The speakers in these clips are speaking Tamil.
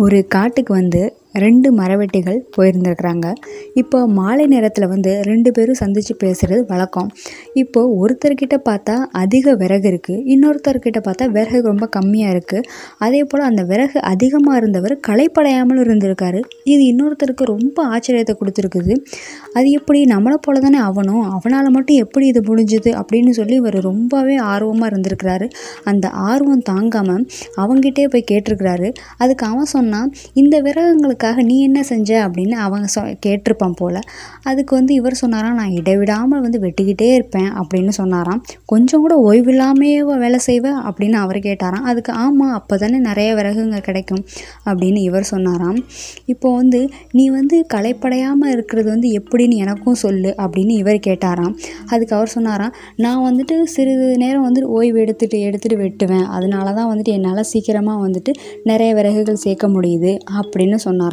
ஒரு காட்டுக்கு வந்து ரெண்டு மரவெட்டிகள் போயிருந்துருக்குறாங்க. இப்போ மாலை நேரத்தில் வந்து ரெண்டு பேரும் சந்தித்து பேசுகிறது வழக்கம். இப்போ ஒருத்தர்கிட்ட பார்த்தா அதிக விறகு இருக்குது இன்னொருத்தர்கிட்ட பார்த்தா விறகு ரொம்ப கம்மியாக இருக்குது அதே போல் அந்த விறகு அதிகமாக இருந்தவர் களைப்படையாமல் இருந்திருக்காரு. இது இன்னொருத்தருக்கு ரொம்ப ஆச்சரியத்தை கொடுத்துருக்குது. அது எப்படி நம்மளை போல தானே அவனும் அவனால் மட்டும் எப்படி இது முடிஞ்சுது அப்படின்னு சொல்லி இவர் ரொம்பவே ஆர்வமாக இருந்திருக்கிறாரு. அந்த ஆர்வம் தாங்காமல் அவங்ககிட்டே போய் கேட்டிருக்கிறாரு. அதுக்கு அவன் சொன்னால் இந்த அதுக்காக நீ என்ன செஞ்ச அப்படின்னு அவன் சொ கேட்டிருப்பான் போல். அதுக்கு வந்து இவர் சொன்னாராம் நான் இடைவிடாமல் வந்து வெட்டிக்கிட்டே இருப்பேன் அப்படின்னு சொன்னாராம். கொஞ்சம் கூட ஓய்வில்லாமையே வேலை செய்வேன் அப்படின்னு அவர் கேட்டாராம். அதுக்கு ஆமாம் அப்போ தானே நிறைய விறகுங்க கிடைக்கும் அப்படின்னு இவர் சொன்னாராம். இப்போ வந்து நீ வந்து களைப்படையாமல் இருக்கிறது வந்து எப்படின்னு எனக்கும் சொல்லு அப்படின்னு இவர் கேட்டாராம். அதுக்கு அவர் சொன்னாராம் நான் வந்துட்டு சிறிது நேரம் வந்து ஓய்வு எடுத்துட்டு எடுத்துட்டு வெட்டுவேன். அதனால தான் வந்துட்டு என்னால் சீக்கிரமாக வந்துட்டு நிறைய விறகுகள் சேர்க்க முடியுது அப்படின்னு சொன்னாராம்.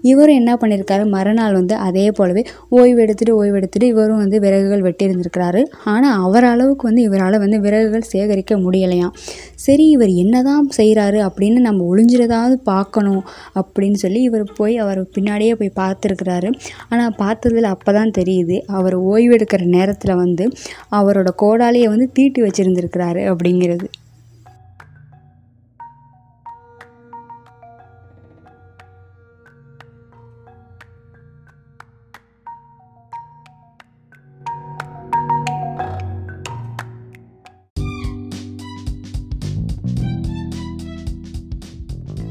இவரும் என்ன பண்ணியிருக்காரு மறுநாள் வந்து அதே போலவே ஓய்வு எடுத்துகிட்டு ஓய்வு இவரும் வந்து விறகுகள் வெட்டியிருந்திருக்கிறாரு ஆனால் அவர் அளவுக்கு வந்து இவரால் வந்து விறகுகள் சேகரிக்க முடியலையாம். சரி இவர் என்னதான் செய்கிறாரு அப்படின்னு நம்ம ஒளிஞ்சிரதாவது பார்க்கணும் அப்படின்னு சொல்லி இவர் போய் அவர் பின்னாடியே போய் பார்த்துருக்கிறாரு. ஆனால் பார்த்ததுல அப்போ தான் தெரியுது அவர் ஓய்வு எடுக்கிற நேரத்தில் வந்து அவரோட கோடாலியை வந்து தீட்டி வச்சுருந்துருக்கிறாரு அப்படிங்கிறது.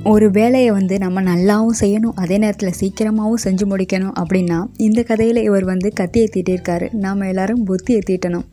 ஒரு வேலையை வந்து நம்ம நல்லாவும் செய்யணும் அதே நேரத்தில் சீக்கிரமாகவும் செஞ்சு முடிக்கணும் அப்படின்னா இந்த கதையில் இவர் வந்து கத்தியை தீட்டியிருக்காரு நாம் எல்லாரும் புத்தியை தீட்டணும்